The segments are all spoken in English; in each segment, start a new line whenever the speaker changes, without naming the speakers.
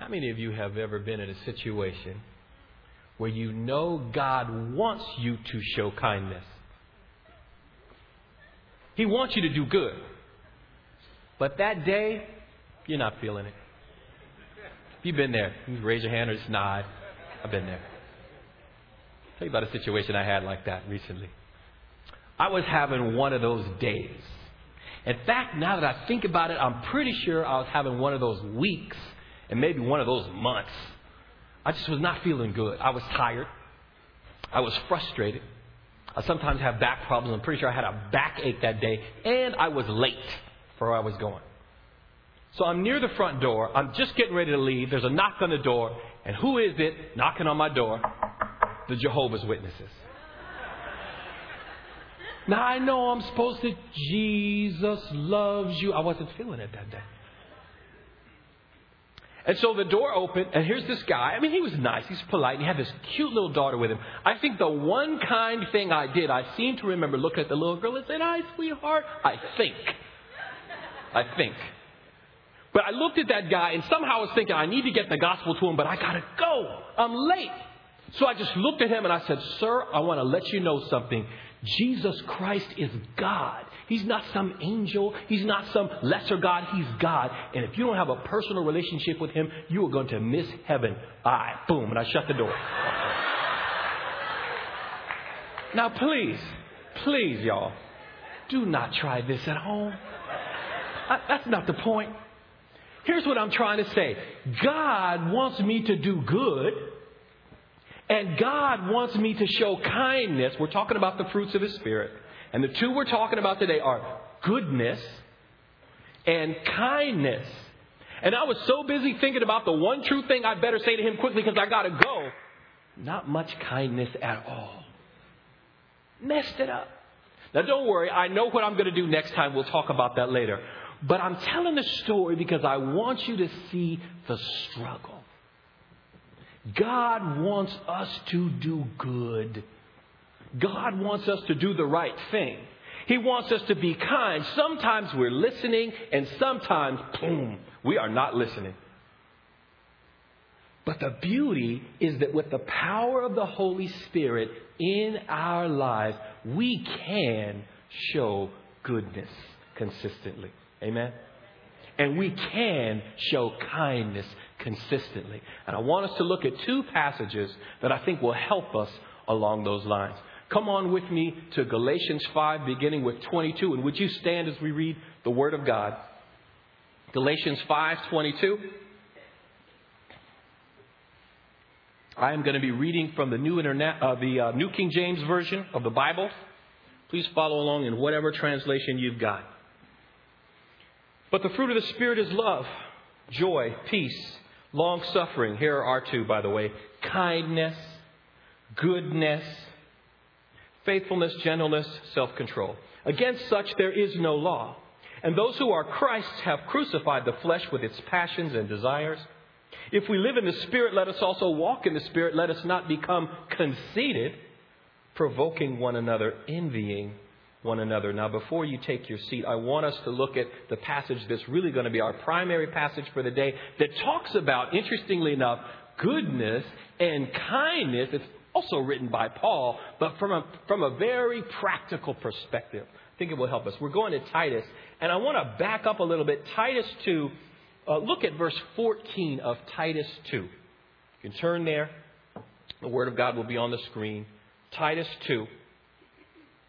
How many of you have ever been in a situation where you know God wants you to show kindness? He wants you to do good. But that day, you're not feeling it. If you've been there, you raise your hand or just nod. I've been there. I'll tell you about a situation I had like that recently. I was having one of those days. In fact, now that I think about it, I'm pretty sure I was having one of those weeks and maybe one of those months. I just was not feeling good. I was tired. I was frustrated. I sometimes have back problems. I'm pretty sure I had a backache that day. And I was late for where I was going. So I'm near the front door. I'm just getting ready to leave. There's a knock on the door. And who is it knocking on my door? The Jehovah's Witnesses. Now I know I'm supposed to, Jesus loves you. I wasn't feeling it that day. And so the door opened, and here's this guy. I mean, he was nice. He's polite. And he had this cute little daughter with him. I think the one kind thing I did, I seem to remember looking at the little girl and saying, Hi, sweetheart. I think. I think. But I looked at that guy, and somehow I was thinking, I need to get the gospel to him, but I got to go. I'm late. So I just looked at him and I said, Sir, I want to let you know something. Jesus Christ is God. He's not some angel. He's not some lesser God. He's God. And if you don't have a personal relationship with Him, you are going to miss heaven. I boom, and I shut the door. now, please, please, y'all, do not try this at home. I, that's not the point. Here's what I'm trying to say God wants me to do good. And God wants me to show kindness. We're talking about the fruits of His Spirit. And the two we're talking about today are goodness and kindness. And I was so busy thinking about the one true thing I better say to him quickly because I got to go. Not much kindness at all. Messed it up. Now, don't worry. I know what I'm going to do next time. We'll talk about that later. But I'm telling the story because I want you to see the struggle. God wants us to do good. God wants us to do the right thing. He wants us to be kind. Sometimes we're listening, and sometimes, boom, we are not listening. But the beauty is that with the power of the Holy Spirit in our lives, we can show goodness consistently. Amen? And we can show kindness consistently. And I want us to look at two passages that I think will help us along those lines. Come on with me to Galatians 5, beginning with 22. And would you stand as we read the Word of God? Galatians 5, 22. I am going to be reading from the New, Internet, uh, the, uh, New King James Version of the Bible. Please follow along in whatever translation you've got. But the fruit of the Spirit is love, joy, peace, long suffering. Here are two, by the way kindness, goodness, faithfulness, gentleness, self control. Against such there is no law. And those who are Christ's have crucified the flesh with its passions and desires. If we live in the Spirit, let us also walk in the Spirit. Let us not become conceited, provoking one another, envying one another. Now, before you take your seat, I want us to look at the passage that's really going to be our primary passage for the day that talks about, interestingly enough, goodness and kindness. It's also written by Paul, but from a, from a very practical perspective. I think it will help us. We're going to Titus, and I want to back up a little bit. Titus 2, uh, look at verse 14 of Titus 2. You can turn there. The Word of God will be on the screen. Titus 2.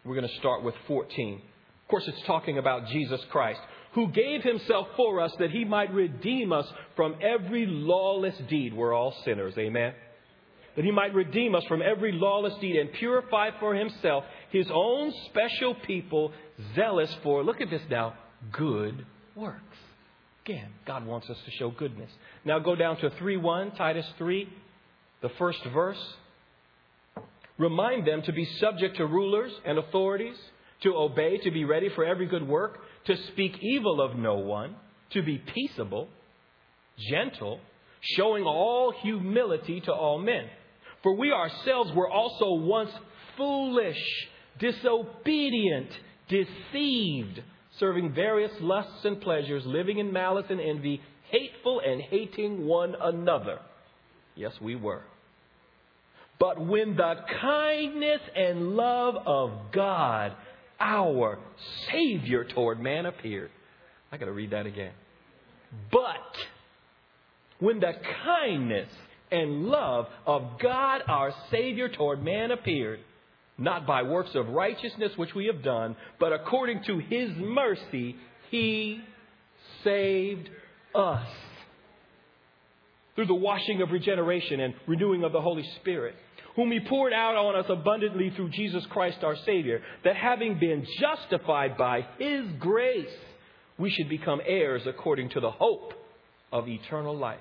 We're going to start with 14. Of course, it's talking about Jesus Christ, who gave himself for us that he might redeem us from every lawless deed. We're all sinners. Amen. That he might redeem us from every lawless deed and purify for himself his own special people, zealous for, look at this now, good works. Again, God wants us to show goodness. Now go down to 3 1, Titus 3, the first verse. Remind them to be subject to rulers and authorities, to obey, to be ready for every good work, to speak evil of no one, to be peaceable, gentle, showing all humility to all men. For we ourselves were also once foolish, disobedient, deceived, serving various lusts and pleasures, living in malice and envy, hateful and hating one another. Yes, we were. But when the kindness and love of God, our Savior toward man appeared. I got to read that again. But when the kindness and love of God our Savior toward man appeared, not by works of righteousness which we have done, but according to his mercy, he saved us. Through the washing of regeneration and renewing of the Holy Spirit, whom he poured out on us abundantly through Jesus Christ our Savior, that having been justified by his grace, we should become heirs according to the hope of eternal life.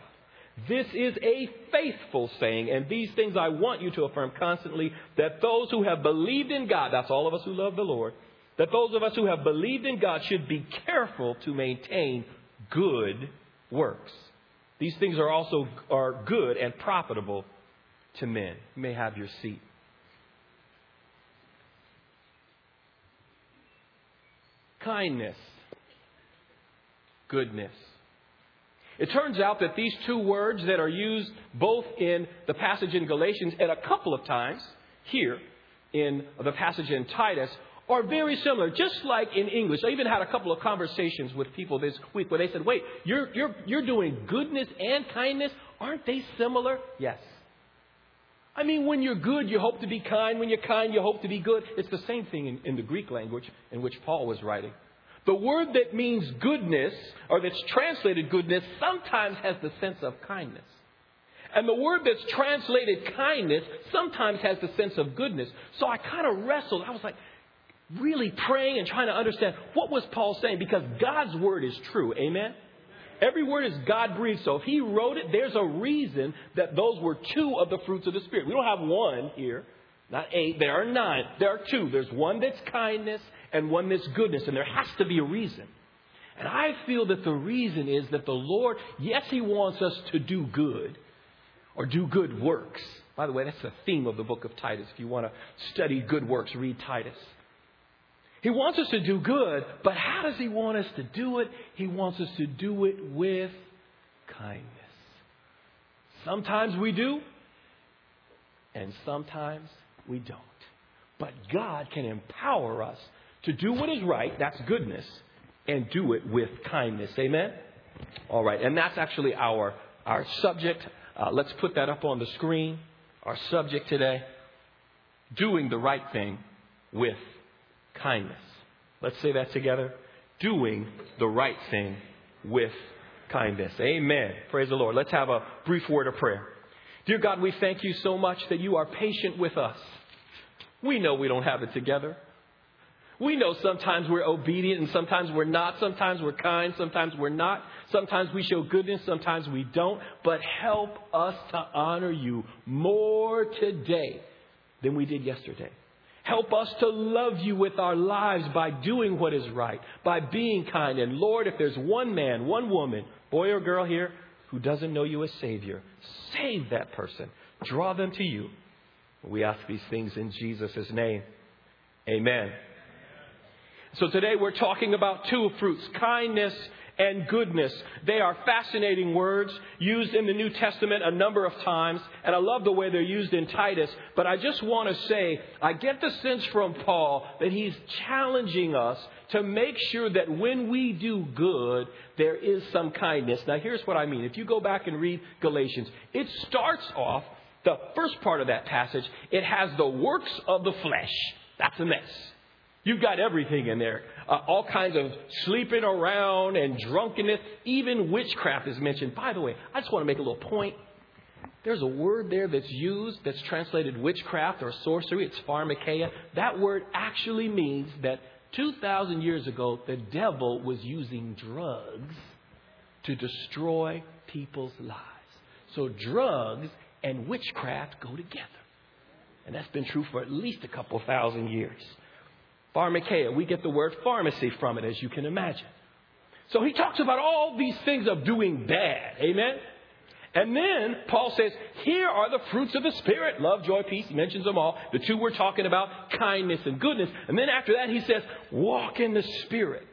This is a faithful saying, and these things I want you to affirm constantly that those who have believed in God, that's all of us who love the Lord, that those of us who have believed in God should be careful to maintain good works. These things are also are good and profitable to men. You may have your seat. Kindness, goodness, it turns out that these two words that are used both in the passage in Galatians and a couple of times here in the passage in Titus are very similar, just like in English. I even had a couple of conversations with people this week where they said, wait, you're, you're, you're doing goodness and kindness. Aren't they similar? Yes. I mean, when you're good, you hope to be kind. When you're kind, you hope to be good. It's the same thing in, in the Greek language in which Paul was writing. The word that means goodness, or that's translated goodness, sometimes has the sense of kindness. And the word that's translated kindness sometimes has the sense of goodness. So I kind of wrestled. I was like, really praying and trying to understand what was Paul saying because God's word is true. Amen? Every word is God breathed. So if he wrote it, there's a reason that those were two of the fruits of the Spirit. We don't have one here, not eight. There are nine. There are two. There's one that's kindness and one that's goodness. And there has to be a reason. And I feel that the reason is that the Lord, yes, He wants us to do good or do good works. By the way, that's the theme of the book of Titus. If you want to study good works, read Titus. He wants us to do good, but how does He want us to do it? He wants us to do it with kindness. Sometimes we do, and sometimes we don't. But God can empower us to do what is right, that's goodness, and do it with kindness. Amen? All right, and that's actually our, our subject. Uh, let's put that up on the screen. Our subject today doing the right thing with kindness. Let's say that together. Doing the right thing with kindness. Amen. Praise the Lord. Let's have a brief word of prayer. Dear God, we thank you so much that you are patient with us. We know we don't have it together. We know sometimes we're obedient and sometimes we're not. Sometimes we're kind, sometimes we're not. Sometimes we show goodness, sometimes we don't. But help us to honor you more today than we did yesterday. Help us to love you with our lives by doing what is right, by being kind. And Lord, if there's one man, one woman, boy or girl here, who doesn't know you as Savior, save that person. Draw them to you. We ask these things in Jesus' name. Amen. So today we're talking about two fruits, kindness and goodness. They are fascinating words used in the New Testament a number of times, and I love the way they're used in Titus. But I just want to say, I get the sense from Paul that he's challenging us to make sure that when we do good, there is some kindness. Now, here's what I mean. If you go back and read Galatians, it starts off, the first part of that passage, it has the works of the flesh. That's a mess. You've got everything in there. Uh, all kinds of sleeping around and drunkenness. Even witchcraft is mentioned. By the way, I just want to make a little point. There's a word there that's used that's translated witchcraft or sorcery. It's pharmakeia. That word actually means that 2,000 years ago, the devil was using drugs to destroy people's lives. So drugs and witchcraft go together. And that's been true for at least a couple thousand years. Pharmakeia. We get the word pharmacy from it, as you can imagine. So he talks about all these things of doing bad. Amen? And then Paul says, here are the fruits of the Spirit love, joy, peace. He mentions them all. The two we're talking about, kindness and goodness. And then after that, he says, walk in the Spirit.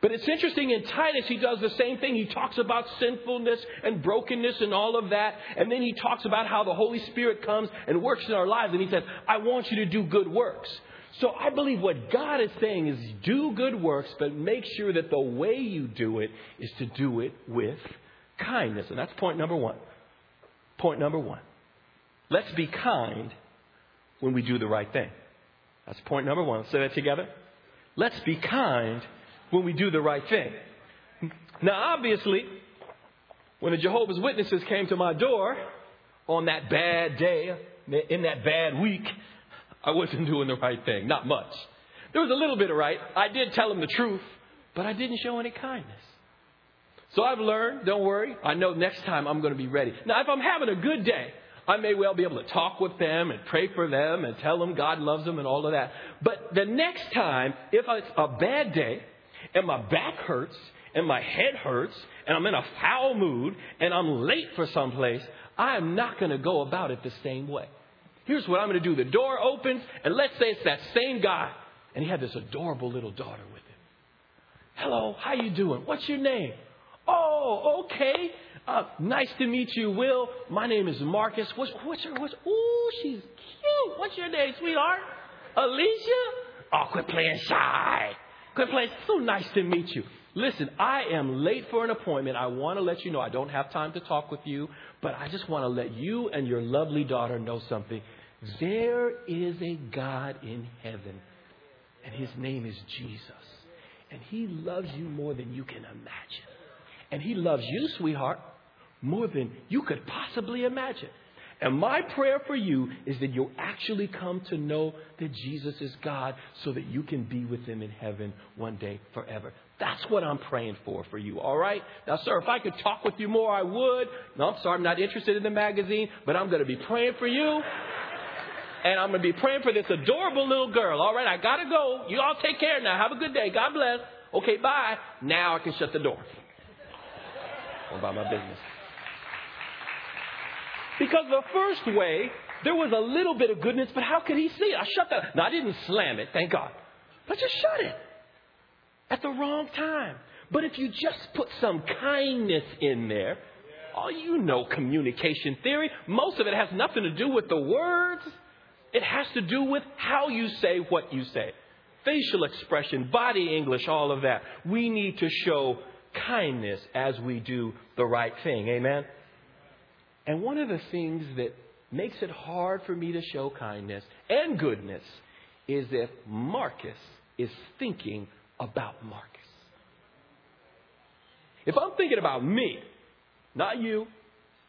But it's interesting in Titus, he does the same thing. He talks about sinfulness and brokenness and all of that. And then he talks about how the Holy Spirit comes and works in our lives. And he says, I want you to do good works. So I believe what God is saying is do good works, but make sure that the way you do it is to do it with kindness. And that's point number one. Point number one. Let's be kind when we do the right thing. That's point number one. Let's say that together. Let's be kind when we do the right thing. Now, obviously, when the Jehovah's Witnesses came to my door on that bad day, in that bad week, I wasn't doing the right thing. Not much. There was a little bit of right. I did tell them the truth, but I didn't show any kindness. So I've learned, don't worry, I know next time I'm going to be ready. Now, if I'm having a good day, I may well be able to talk with them and pray for them and tell them God loves them and all of that. But the next time, if it's a bad day and my back hurts and my head hurts and I'm in a foul mood and I'm late for someplace, I am not going to go about it the same way. Here's what I'm going to do. The door opens, and let's say it's that same guy, and he had this adorable little daughter with him. Hello, how you doing? What's your name? Oh, okay. Uh, nice to meet you, Will. My name is Marcus. What's, what's your, what's, ooh, she's cute. What's your name, sweetheart? Alicia? Oh, quit playing shy. Quit playing. So nice to meet you. Listen, I am late for an appointment. I want to let you know I don't have time to talk with you, but I just want to let you and your lovely daughter know something. There is a God in heaven, and his name is Jesus. And he loves you more than you can imagine. And he loves you, sweetheart, more than you could possibly imagine. And my prayer for you is that you'll actually come to know that Jesus is God so that you can be with him in heaven one day forever. That's what I'm praying for for you, all right? Now, sir, if I could talk with you more, I would. No, I'm sorry, I'm not interested in the magazine, but I'm going to be praying for you and I'm going to be praying for this adorable little girl. All right, I got to go. You all take care now. Have a good day. God bless. Okay, bye. Now I can shut the door. Go about my business. Because the first way, there was a little bit of goodness, but how could he see it? I shut that. No, I didn't slam it, thank God. But just shut it at the wrong time. But if you just put some kindness in there, oh, you know communication theory. Most of it has nothing to do with the words. It has to do with how you say what you say. Facial expression, body English, all of that. We need to show kindness as we do the right thing. Amen? And one of the things that makes it hard for me to show kindness and goodness is if Marcus is thinking about Marcus. If I'm thinking about me, not you,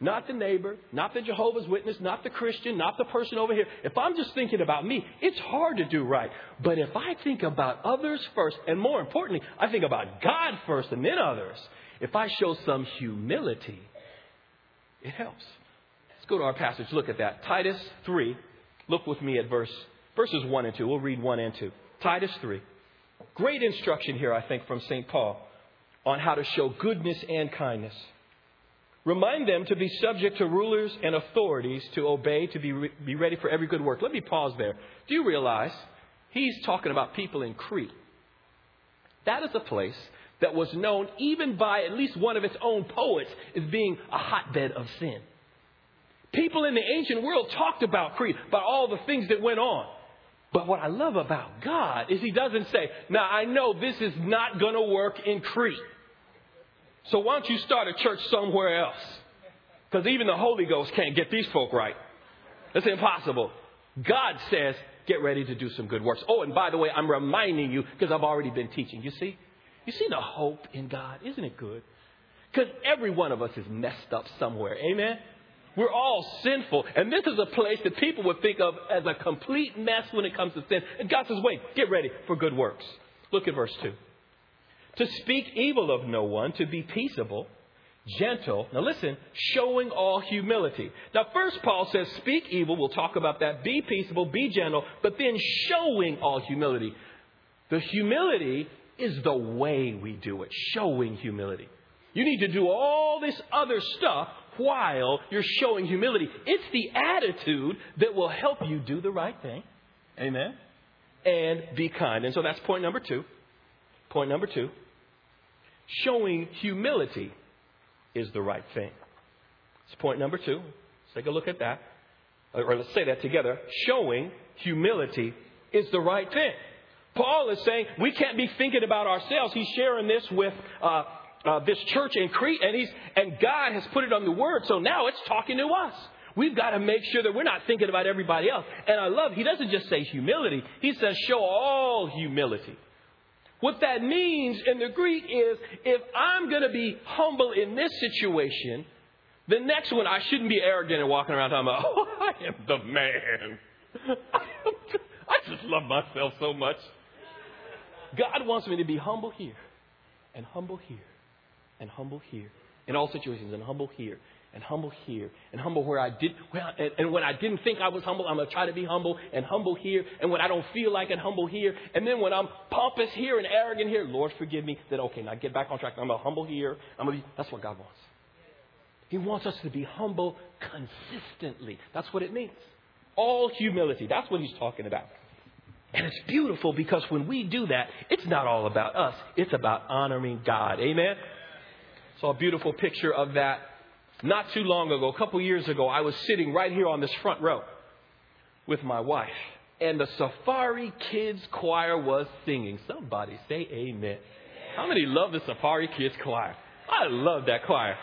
not the neighbor, not the Jehovah's Witness, not the Christian, not the person over here. If I'm just thinking about me, it's hard to do right. But if I think about others first, and more importantly, I think about God first and then others, if I show some humility, it helps. Let's go to our passage. Look at that. Titus 3. Look with me at verse verses 1 and 2. We'll read 1 and 2. Titus 3. Great instruction here, I think, from St. Paul on how to show goodness and kindness. Remind them to be subject to rulers and authorities, to obey, to be, re- be ready for every good work. Let me pause there. Do you realize he's talking about people in Crete? That is a place that was known even by at least one of its own poets as being a hotbed of sin. People in the ancient world talked about Crete, about all the things that went on. But what I love about God is He doesn't say, now I know this is not going to work in Crete. So why don't you start a church somewhere else? Because even the Holy Ghost can't get these folk right. It's impossible. God says, get ready to do some good works. Oh, and by the way, I'm reminding you because I've already been teaching. You see? You see the hope in God? Isn't it good? Because every one of us is messed up somewhere. Amen? We're all sinful. And this is a place that people would think of as a complete mess when it comes to sin. And God says, wait, get ready for good works. Look at verse 2 to speak evil of no one, to be peaceable, gentle. Now listen, showing all humility. Now, first, Paul says, speak evil. We'll talk about that. Be peaceable, be gentle, but then showing all humility. The humility is the way we do it, showing humility. You need to do all this other stuff while you're showing humility. It's the attitude that will help you do the right thing. Amen. And be kind. And so that's point number two. Point number two showing humility is the right thing. It's point number two. Let's take a look at that. Or let's say that together. Showing humility is the right thing. Paul is saying we can't be thinking about ourselves. He's sharing this with uh, uh, this church in Crete, and he's and God has put it on the Word. So now it's talking to us. We've got to make sure that we're not thinking about everybody else. And I love he doesn't just say humility. He says show all humility. What that means in the Greek is if I'm going to be humble in this situation, the next one I shouldn't be arrogant and walking around talking about, oh, I am the man. I just love myself so much. God wants me to be humble here, and humble here, and humble here, in all situations, and humble here, and humble here, and humble where I did, well, and, and when I didn't think I was humble, I'm gonna try to be humble, and humble here, and when I don't feel like it, humble here, and then when I'm pompous here and arrogant here, Lord forgive me. Then okay, now get back on track. I'm gonna humble here. I'm gonna be. That's what God wants. He wants us to be humble consistently. That's what it means. All humility. That's what he's talking about. And it's beautiful because when we do that, it's not all about us. It's about honoring God. Amen? Saw a beautiful picture of that not too long ago, a couple years ago. I was sitting right here on this front row with my wife, and the Safari Kids Choir was singing. Somebody say amen. How many love the Safari Kids Choir? I love that choir.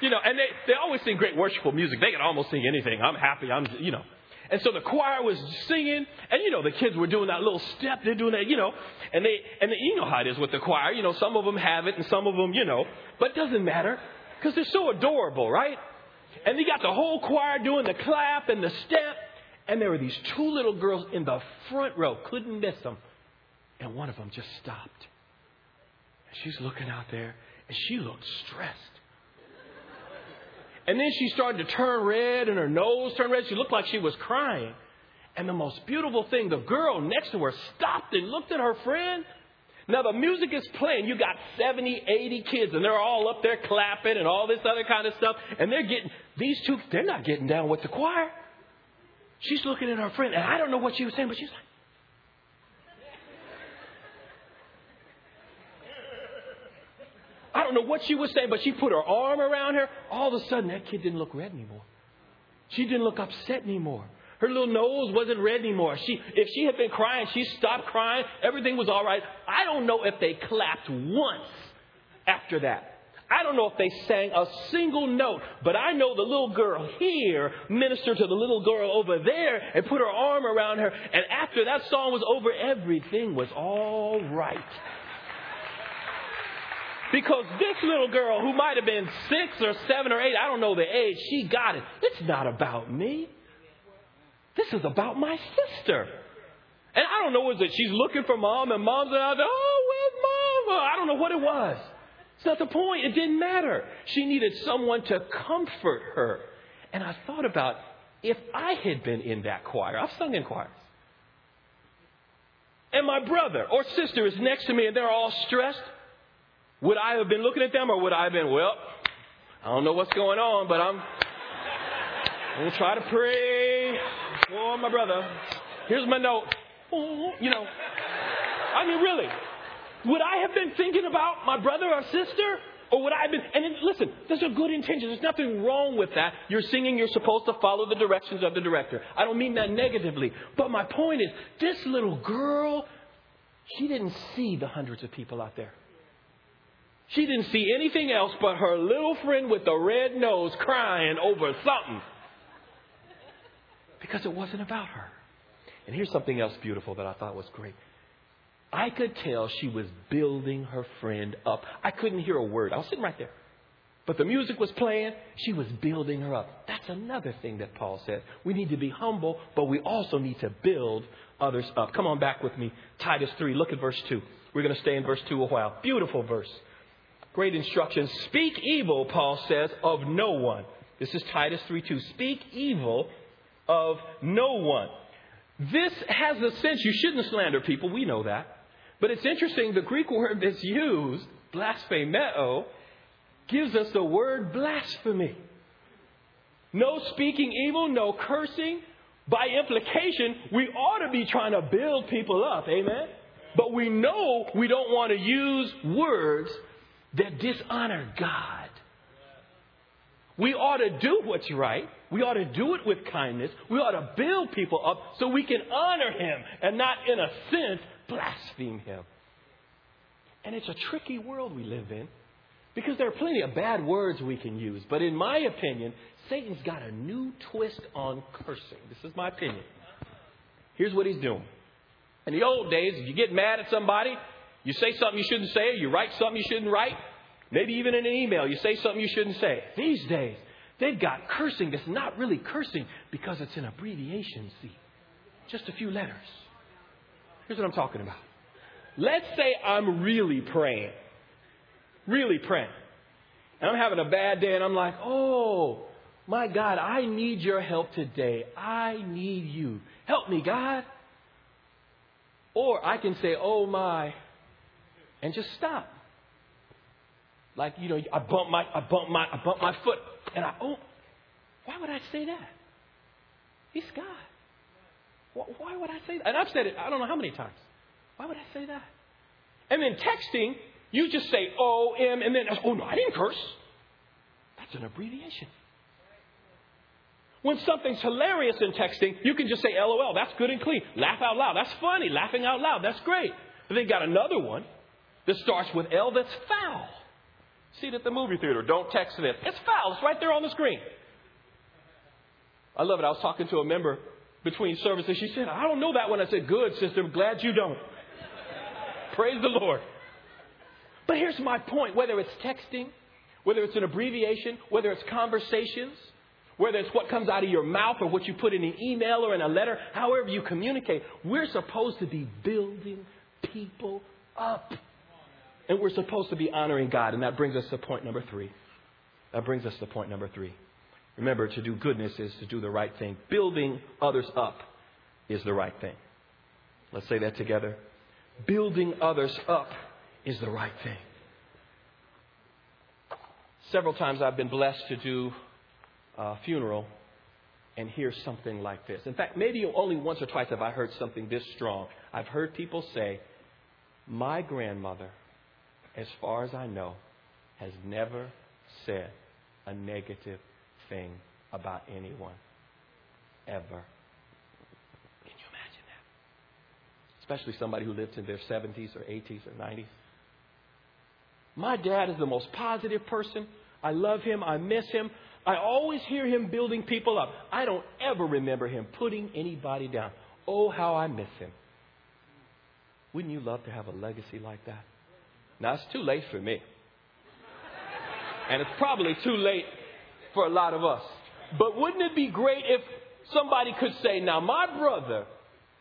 You know, and they, they always sing great worshipful music. They can almost sing anything. I'm happy. I'm, you know. And so the choir was singing, and you know, the kids were doing that little step. They're doing that, you know, and they, and they, you know how it is with the choir. You know, some of them have it, and some of them, you know, but it doesn't matter because they're so adorable, right? And they got the whole choir doing the clap and the step, and there were these two little girls in the front row, couldn't miss them, and one of them just stopped. And she's looking out there, and she looked stressed. And then she started to turn red and her nose turned red. She looked like she was crying. And the most beautiful thing, the girl next to her stopped and looked at her friend. Now the music is playing. You got 70, 80 kids and they're all up there clapping and all this other kind of stuff. And they're getting, these two, they're not getting down with the choir. She's looking at her friend and I don't know what she was saying, but she's like, I don't know what she was saying, but she put her arm around her. All of a sudden, that kid didn't look red anymore. She didn't look upset anymore. Her little nose wasn't red anymore. She, if she had been crying, she stopped crying. Everything was all right. I don't know if they clapped once after that. I don't know if they sang a single note, but I know the little girl here ministered to the little girl over there and put her arm around her. And after that song was over, everything was all right. Because this little girl, who might have been six or seven or eight, I don't know the age, she got it. It's not about me. This is about my sister. And I don't know, is it she's looking for mom and mom's out there, oh, where's mom? I don't know what it was. It's not the point. It didn't matter. She needed someone to comfort her. And I thought about if I had been in that choir, I've sung in choirs. And my brother or sister is next to me and they're all stressed. Would I have been looking at them or would I have been, well, I don't know what's going on, but I'm going to try to pray for my brother. Here's my note. You know, I mean, really, would I have been thinking about my brother or sister? Or would I have been, and listen, there's a good intention. There's nothing wrong with that. You're singing, you're supposed to follow the directions of the director. I don't mean that negatively. But my point is, this little girl, she didn't see the hundreds of people out there. She didn't see anything else but her little friend with the red nose crying over something. Because it wasn't about her. And here's something else beautiful that I thought was great. I could tell she was building her friend up. I couldn't hear a word. I was sitting right there. But the music was playing. She was building her up. That's another thing that Paul says. We need to be humble, but we also need to build others up. Come on back with me. Titus 3. Look at verse 2. We're going to stay in verse 2 a while. Beautiful verse. Great instruction. Speak evil, Paul says, of no one. This is Titus 3 2. Speak evil of no one. This has a sense, you shouldn't slander people, we know that. But it's interesting, the Greek word that's used, blasphemeo, gives us the word blasphemy. No speaking evil, no cursing. By implication, we ought to be trying to build people up. Amen? But we know we don't want to use words that dishonor God. We ought to do what's right. We ought to do it with kindness. We ought to build people up so we can honor Him and not, in a sense, blaspheme Him. And it's a tricky world we live in because there are plenty of bad words we can use. But in my opinion, Satan's got a new twist on cursing. This is my opinion. Here's what he's doing. In the old days, if you get mad at somebody, you say something you shouldn't say, you write something you shouldn't write, maybe even in an email, you say something you shouldn't say. These days, they've got cursing that's not really cursing because it's an abbreviation, see? Just a few letters. Here's what I'm talking about. Let's say I'm really praying, really praying, and I'm having a bad day, and I'm like, oh, my God, I need your help today. I need you. Help me, God. Or I can say, oh my, and just stop. Like, you know, I bump my, I bump my, I bump my foot, and I, oh, why would I say that? He's God. Why would I say that? And I've said it, I don't know how many times. Why would I say that? And then texting, you just say O, M, and then, oh no, I didn't curse. That's an abbreviation. When something's hilarious in texting, you can just say LOL. That's good and clean. Laugh out loud. That's funny. Laughing out loud. That's great. But they got another one that starts with L that's foul. See it at the movie theater. Don't text it. It's foul. It's right there on the screen. I love it. I was talking to a member between services. She said, I don't know that one. I said, Good, sister. I'm glad you don't. Praise the Lord. But here's my point whether it's texting, whether it's an abbreviation, whether it's conversations, whether it's what comes out of your mouth or what you put in an email or in a letter, however you communicate, we're supposed to be building people up. And we're supposed to be honoring God. And that brings us to point number three. That brings us to point number three. Remember, to do goodness is to do the right thing. Building others up is the right thing. Let's say that together. Building others up is the right thing. Several times I've been blessed to do uh, funeral and hear something like this. In fact, maybe only once or twice have I heard something this strong. I've heard people say, My grandmother, as far as I know, has never said a negative thing about anyone. Ever. Can you imagine that? Especially somebody who lived in their 70s or 80s or 90s. My dad is the most positive person. I love him. I miss him. I always hear him building people up. I don't ever remember him putting anybody down. Oh, how I miss him. Wouldn't you love to have a legacy like that? Now, it's too late for me. And it's probably too late for a lot of us. But wouldn't it be great if somebody could say, now, my brother,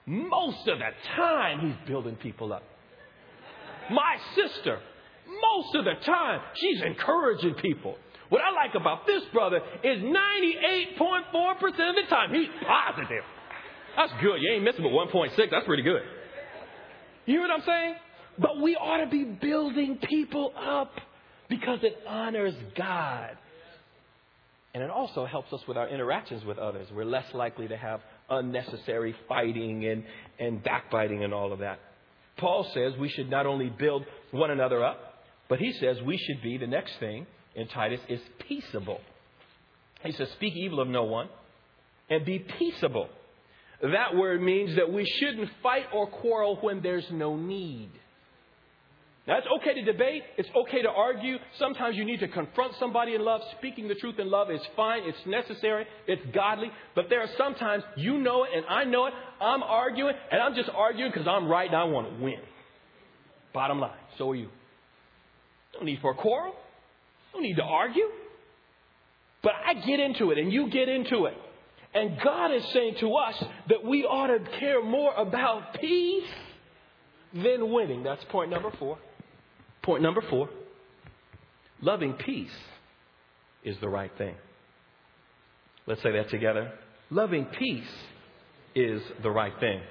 most of the time he's building people up. My sister, most of the time she's encouraging people. What I like about this brother is 98.4% of the time he's positive. That's good. You ain't missing but 1.6. That's pretty good. You hear what I'm saying? But we ought to be building people up because it honors God. And it also helps us with our interactions with others. We're less likely to have unnecessary fighting and, and backbiting and all of that. Paul says we should not only build one another up, but he says we should be the next thing in Titus is peaceable. He says, Speak evil of no one and be peaceable. That word means that we shouldn't fight or quarrel when there's no need. Now, it's okay to debate. It's okay to argue. Sometimes you need to confront somebody in love. Speaking the truth in love is fine. It's necessary. It's godly. But there are sometimes you know it and I know it. I'm arguing and I'm just arguing because I'm right and I want to win. Bottom line. So are you. No need for a quarrel. No need to argue. But I get into it and you get into it. And God is saying to us that we ought to care more about peace than winning. That's point number four. Point number four loving peace is the right thing. Let's say that together. Loving peace is the right thing.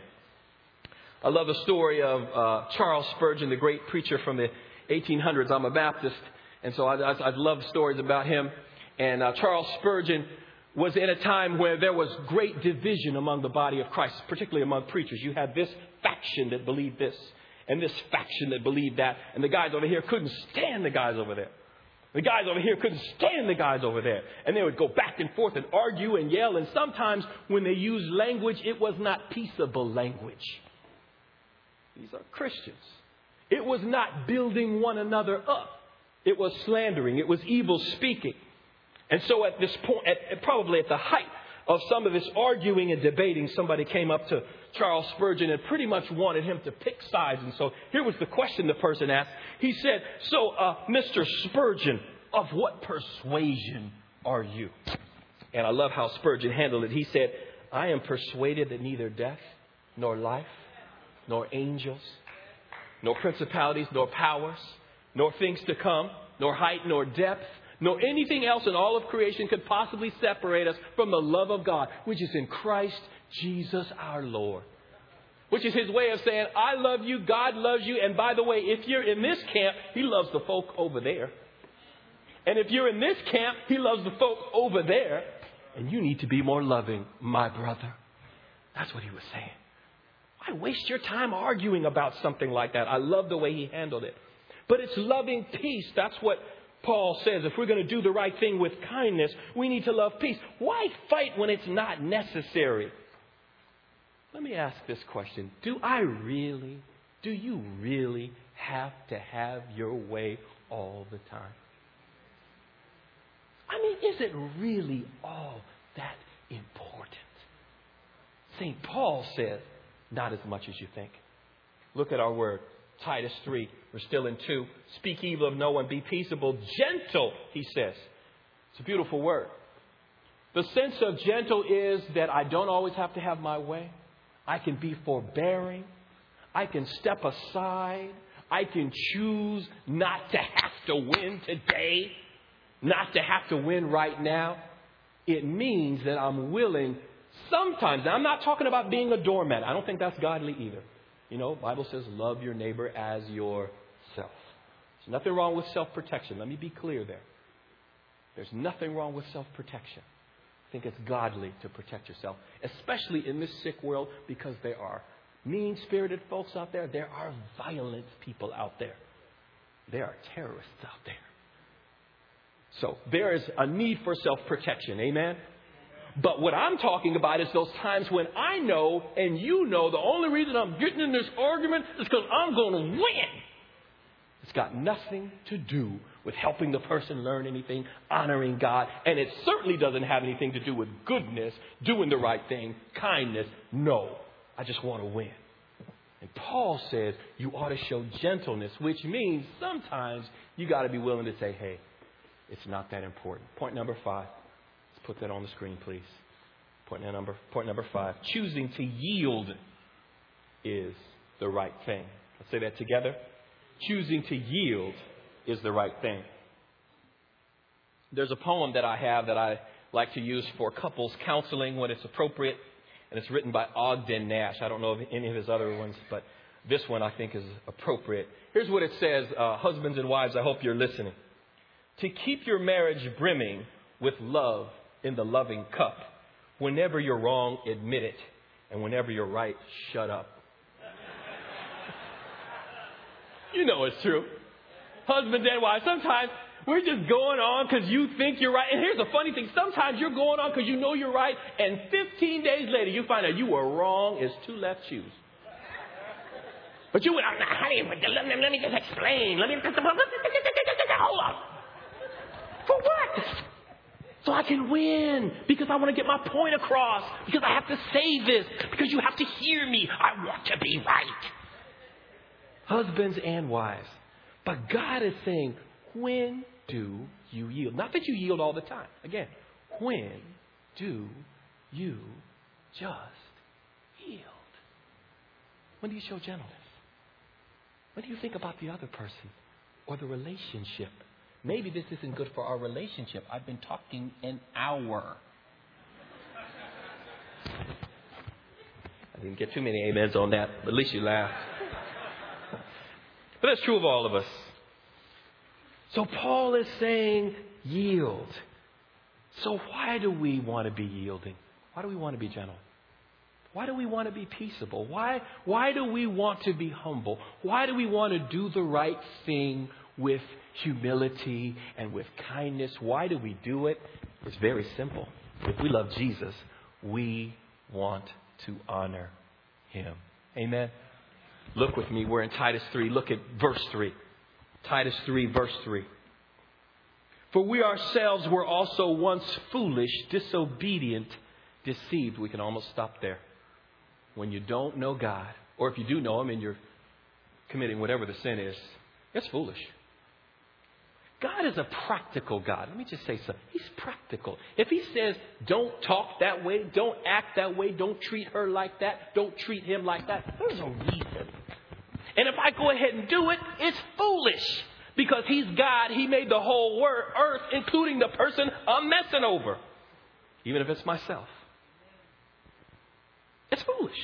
I love the story of uh, Charles Spurgeon, the great preacher from the 1800s. I'm a Baptist, and so I, I, I love stories about him. And uh, Charles Spurgeon was in a time where there was great division among the body of Christ, particularly among preachers. You had this faction that believed this, and this faction that believed that, and the guys over here couldn't stand the guys over there. The guys over here couldn't stand the guys over there. And they would go back and forth and argue and yell. And sometimes when they used language, it was not peaceable language. These are Christians. It was not building one another up. It was slandering. It was evil speaking. And so at this point, at, probably at the height of some of this arguing and debating, somebody came up to Charles Spurgeon and pretty much wanted him to pick sides. And so here was the question the person asked. He said, So, uh, Mr. Spurgeon, of what persuasion are you? And I love how Spurgeon handled it. He said, I am persuaded that neither death, nor life, nor angels, nor principalities, nor powers, nor things to come, nor height, nor depth, nor anything else in all of creation could possibly separate us from the love of God, which is in Christ Jesus our Lord. Which is his way of saying, I love you, God loves you, and by the way, if you're in this camp, he loves the folk over there. And if you're in this camp, he loves the folk over there. And you need to be more loving, my brother. That's what he was saying. Why waste your time arguing about something like that? I love the way he handled it. But it's loving peace. That's what Paul says. If we're going to do the right thing with kindness, we need to love peace. Why fight when it's not necessary? Let me ask this question Do I really, do you really have to have your way all the time? I mean, is it really all that important? St. Paul says, not as much as you think. Look at our word, Titus 3. We're still in 2. Speak evil of no one, be peaceable, gentle, he says. It's a beautiful word. The sense of gentle is that I don't always have to have my way. I can be forbearing. I can step aside. I can choose not to have to win today, not to have to win right now. It means that I'm willing sometimes. I'm not talking about being a doormat. I don't think that's godly either. You know, Bible says love your neighbor as yourself. There's nothing wrong with self-protection. Let me be clear there. There's nothing wrong with self-protection. I think it's godly to protect yourself, especially in this sick world because there are mean spirited folks out there. There are violent people out there. There are terrorists out there. So there is a need for self protection. Amen? But what I'm talking about is those times when I know and you know the only reason I'm getting in this argument is because I'm going to win. It's got nothing to do with helping the person learn anything, honoring God, and it certainly doesn't have anything to do with goodness, doing the right thing, kindness. No, I just want to win. And Paul says you ought to show gentleness, which means sometimes you got to be willing to say, hey, it's not that important. Point number five. Put that on the screen, please. Point number, point number five. Choosing to yield is the right thing. Let's say that together choosing to yield is the right thing. There's a poem that I have that I like to use for couples counseling when it's appropriate, and it's written by Ogden Nash. I don't know of any of his other ones, but this one I think is appropriate. Here's what it says uh, Husbands and wives, I hope you're listening. To keep your marriage brimming with love in the loving cup, whenever you're wrong, admit it, and whenever you're right, shut up. You know it's true. Husband and wife, sometimes we're just going on because you think you're right. And here's the funny thing sometimes you're going on because you know you're right, and 15 days later you find out you were wrong as two left shoes. But you went, honey, but let me, let me just explain. Let me, hold up. For what? So I can win. Because I want to get my point across. Because I have to say this. Because you have to hear me. I want to be right husbands and wives. But God is saying, when do you yield? Not that you yield all the time. Again, when do you just yield? When do you show gentleness? When do you think about the other person or the relationship? Maybe this isn't good for our relationship. I've been talking an hour. I didn't get too many amens on that, but at least you laughed. But that's true of all of us. So Paul is saying, yield. So why do we want to be yielding? Why do we want to be gentle? Why do we want to be peaceable? Why, why do we want to be humble? Why do we want to do the right thing with humility and with kindness? Why do we do it? It's very simple. If we love Jesus, we want to honor him. Amen. Look with me. We're in Titus 3. Look at verse 3. Titus 3, verse 3. For we ourselves were also once foolish, disobedient, deceived. We can almost stop there. When you don't know God, or if you do know Him and you're committing whatever the sin is, it's foolish. God is a practical God. Let me just say something. He's practical. If He says, don't talk that way, don't act that way, don't treat her like that, don't treat him like that, there's a reason. And if I go ahead and do it, it's foolish. Because He's God, He made the whole world earth, including the person I'm messing over. Even if it's myself. It's foolish.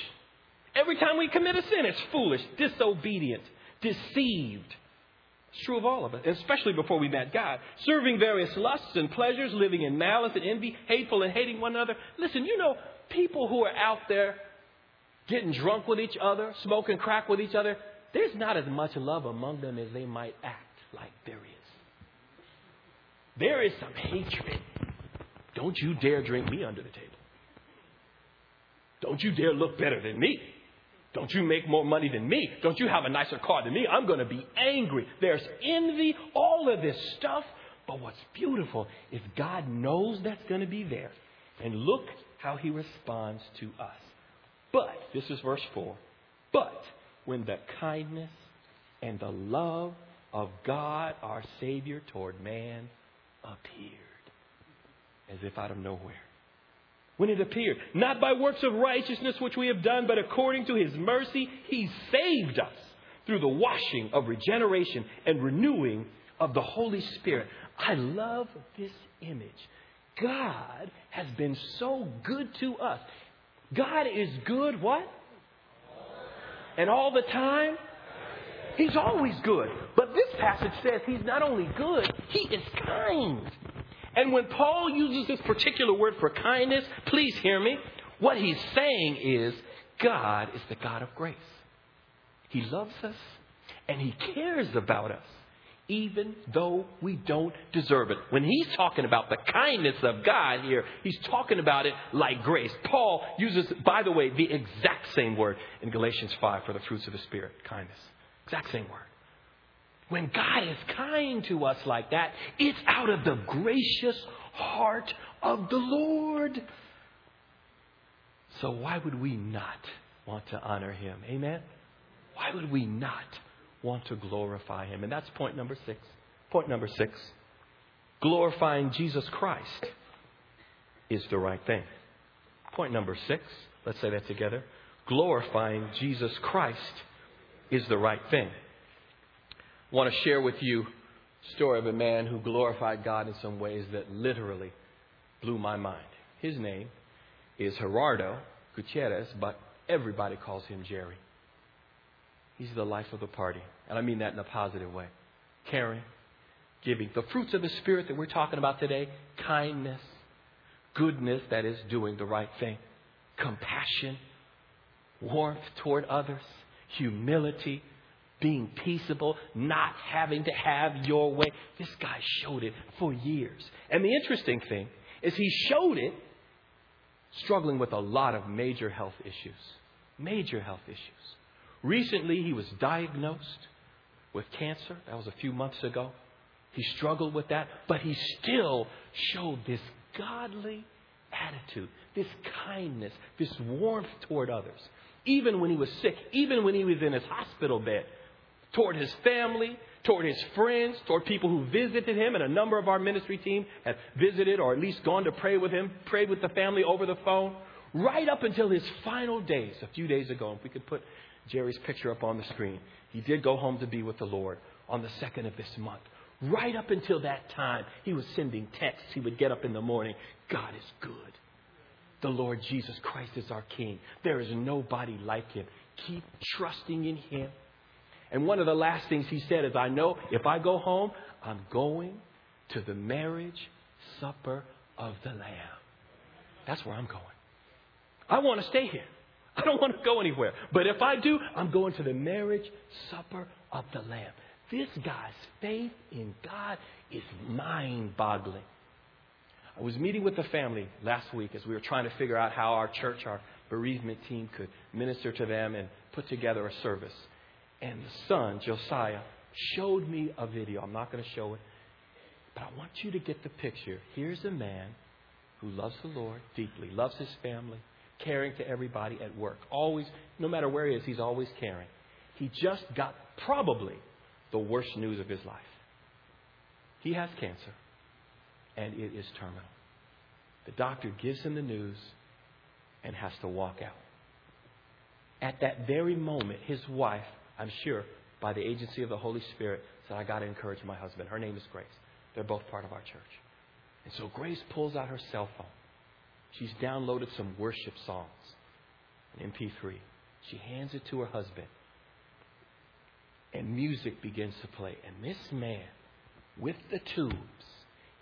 Every time we commit a sin, it's foolish, disobedient, deceived. It's true of all of us, especially before we met God. Serving various lusts and pleasures, living in malice and envy, hateful and hating one another. Listen, you know, people who are out there getting drunk with each other, smoking crack with each other, there's not as much love among them as they might act like there is. There is some hatred. Don't you dare drink me under the table. Don't you dare look better than me. Don't you make more money than me? Don't you have a nicer car than me? I'm going to be angry. There's envy, all of this stuff. But what's beautiful is God knows that's going to be there. And look how he responds to us. But, this is verse 4. But when the kindness and the love of God our Savior toward man appeared, as if out of nowhere when it appeared. Not by works of righteousness which we have done, but according to his mercy, he saved us through the washing of regeneration and renewing of the Holy Spirit. I love this image. God has been so good to us. God is good, what? And all the time? He's always good. But this passage says he's not only good, he is kind. And when Paul uses this particular word for kindness, please hear me. What he's saying is God is the God of grace. He loves us and he cares about us, even though we don't deserve it. When he's talking about the kindness of God here, he's talking about it like grace. Paul uses, by the way, the exact same word in Galatians 5 for the fruits of the Spirit kindness. Exact same word. When God is kind to us like that, it's out of the gracious heart of the Lord. So why would we not want to honor him? Amen? Why would we not want to glorify him? And that's point number six. Point number six. Glorifying Jesus Christ is the right thing. Point number six. Let's say that together. Glorifying Jesus Christ is the right thing. Want to share with you a story of a man who glorified God in some ways that literally blew my mind. His name is Gerardo Gutierrez, but everybody calls him Jerry. He's the life of the party. And I mean that in a positive way. Caring, giving. The fruits of the Spirit that we're talking about today kindness, goodness, that is, doing the right thing, compassion, warmth toward others, humility, being peaceable, not having to have your way. This guy showed it for years. And the interesting thing is he showed it struggling with a lot of major health issues. Major health issues. Recently, he was diagnosed with cancer. That was a few months ago. He struggled with that, but he still showed this godly attitude, this kindness, this warmth toward others. Even when he was sick, even when he was in his hospital bed, toward his family, toward his friends, toward people who visited him. And a number of our ministry team have visited or at least gone to pray with him, prayed with the family over the phone, right up until his final days, a few days ago. If we could put Jerry's picture up on the screen, he did go home to be with the Lord on the second of this month. Right up until that time, he was sending texts. He would get up in the morning. God is good. The Lord Jesus Christ is our King. There is nobody like him. Keep trusting in him. And one of the last things he said is, I know if I go home, I'm going to the marriage supper of the Lamb. That's where I'm going. I want to stay here. I don't want to go anywhere. But if I do, I'm going to the marriage supper of the Lamb. This guy's faith in God is mind boggling. I was meeting with the family last week as we were trying to figure out how our church, our bereavement team, could minister to them and put together a service. And the son, Josiah, showed me a video. I'm not going to show it, but I want you to get the picture. Here's a man who loves the Lord deeply, loves his family, caring to everybody at work. Always, no matter where he is, he's always caring. He just got probably the worst news of his life. He has cancer, and it is terminal. The doctor gives him the news and has to walk out. At that very moment, his wife, I'm sure, by the agency of the Holy Spirit, said, I got to encourage my husband. Her name is Grace. They're both part of our church. And so Grace pulls out her cell phone. She's downloaded some worship songs, an MP3. She hands it to her husband. And music begins to play. And this man, with the tubes,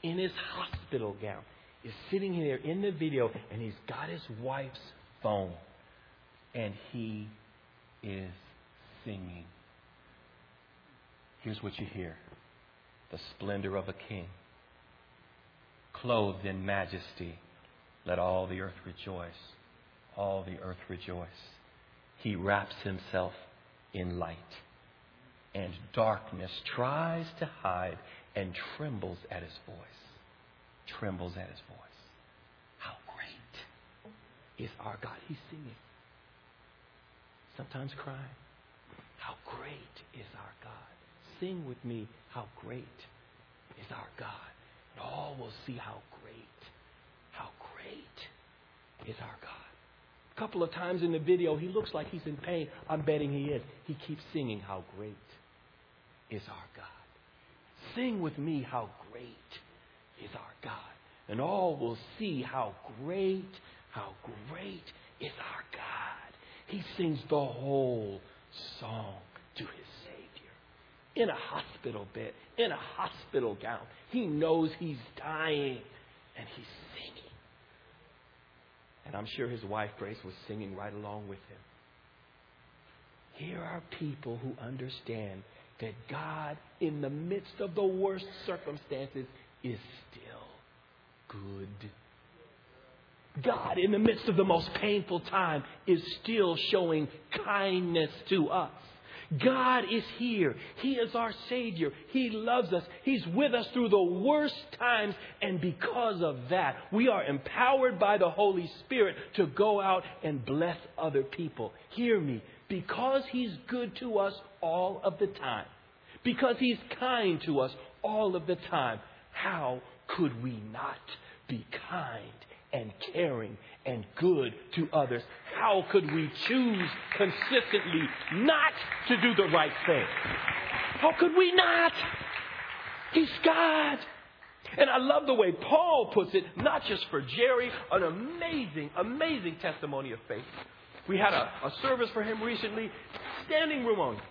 in his hospital gown, is sitting there in the video, and he's got his wife's phone. And he is singing. Here's what you hear the splendor of a king, clothed in majesty. Let all the earth rejoice. All the earth rejoice. He wraps himself in light, and darkness tries to hide and trembles at his voice. Trembles at his voice. How great is our God? He's singing. Sometimes crying. How great is our God? Sing with me, how great is our God. And all will see how great, how great is our God. A couple of times in the video, he looks like he's in pain. I'm betting he is. He keeps singing, How great is our God. Sing with me, How great is our God. And all will see how great, how great is our God. He sings the whole song to his Savior in a hospital bed, in a hospital gown. He knows he's dying and he's singing. And I'm sure his wife, Grace, was singing right along with him. Here are people who understand that God, in the midst of the worst circumstances, is still good. God, in the midst of the most painful time, is still showing kindness to us. God is here. He is our Savior. He loves us. He's with us through the worst times. And because of that, we are empowered by the Holy Spirit to go out and bless other people. Hear me. Because He's good to us all of the time, because He's kind to us all of the time, how could we not be kind and caring and good to others. How could we choose consistently not to do the right thing? How could we not? He's God. And I love the way Paul puts it, not just for Jerry, an amazing, amazing testimony of faith. We had a, a service for him recently, standing room only.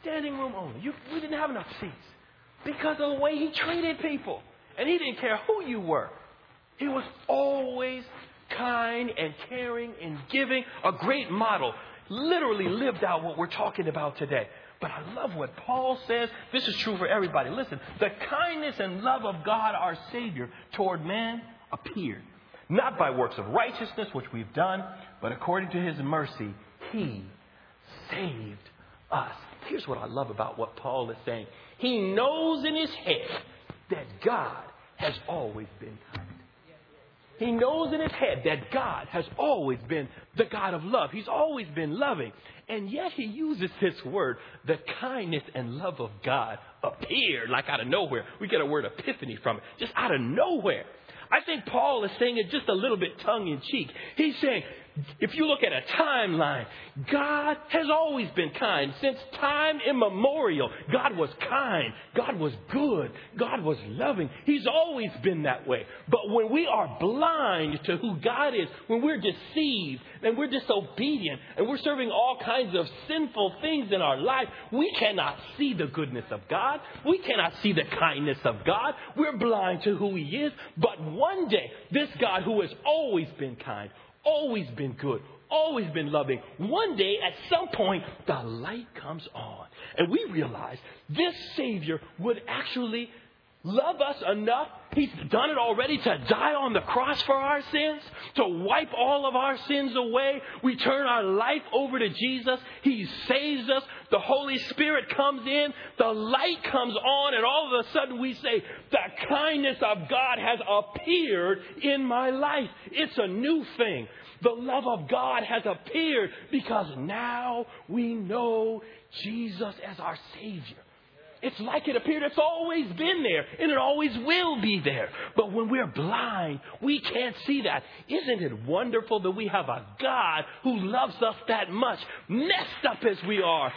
Standing room only. You, we didn't have enough seats because of the way he treated people. And he didn't care who you were. He was always kind and caring and giving, a great model. Literally lived out what we're talking about today. But I love what Paul says. This is true for everybody. Listen, the kindness and love of God, our Savior, toward man appeared. Not by works of righteousness, which we've done, but according to his mercy, he saved us. Here's what I love about what Paul is saying. He knows in his head that God has always been kind. He knows in his head that God has always been the God of love. He's always been loving. And yet he uses this word, the kindness and love of God appeared like out of nowhere. We get a word epiphany from it, just out of nowhere. I think Paul is saying it just a little bit tongue in cheek. He's saying, if you look at a timeline, God has always been kind. Since time immemorial, God was kind. God was good. God was loving. He's always been that way. But when we are blind to who God is, when we're deceived and we're disobedient and we're serving all kinds of sinful things in our life, we cannot see the goodness of God. We cannot see the kindness of God. We're blind to who He is. But one day, this God who has always been kind, always been good, always been loving. One day, at some point, the light comes on. And we realize this Savior would actually love us enough. He's done it already to die on the cross for our sins, to wipe all of our sins away. We turn our life over to Jesus. He saves us. The Holy Spirit comes in. The light comes on, and all of a sudden we say, The kindness of God has appeared in my life. It's a new thing. The love of God has appeared because now we know Jesus as our Savior. It's like it appeared. It's always been there, and it always will be there. But when we're blind, we can't see that. Isn't it wonderful that we have a God who loves us that much, messed up as we are,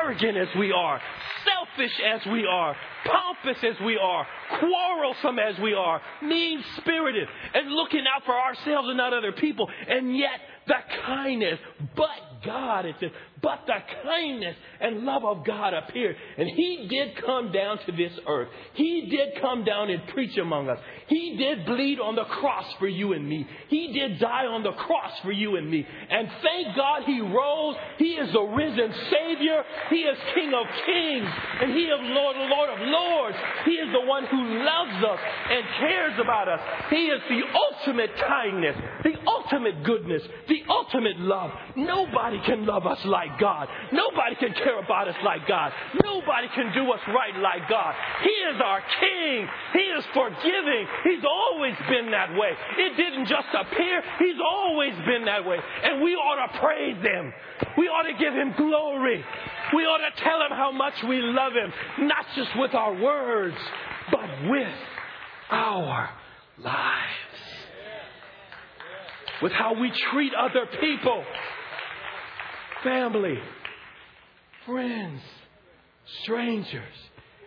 arrogant as we are, selfish as we are, pompous as we are, quarrelsome as we are, mean spirited, and looking out for ourselves and not other people, and yet the kindness, but God, it says, but the kindness and love of God appeared. And He did come down to this earth. He did come down and preach among us. He did bleed on the cross for you and me. He did die on the cross for you and me. And thank God He rose. He is the risen Savior. He is King of kings. And He is Lord, Lord of lords. He is the one who loves us and cares about us. He is the ultimate kindness, the ultimate goodness, the ultimate love. Nobody can love us like God. Nobody can care about us like God. Nobody can do us right like God. He is our King. He is forgiving. He's always been that way. It didn't just appear. He's always been that way. And we ought to praise Him. We ought to give Him glory. We ought to tell Him how much we love Him, not just with our words, but with our lives. With how we treat other people family, friends, strangers,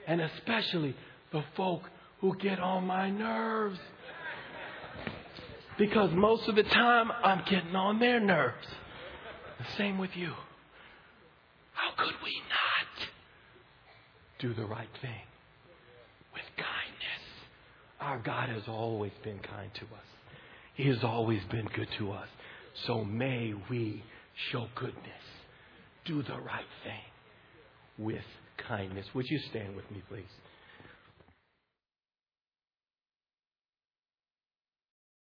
and especially the folk who get on my nerves. Because most of the time, I'm getting on their nerves. The same with you. How could we not do the right thing with kindness? Our God has always been kind to us, He has always been good to us. So may we show goodness. Do the right thing with kindness. Would you stand with me, please?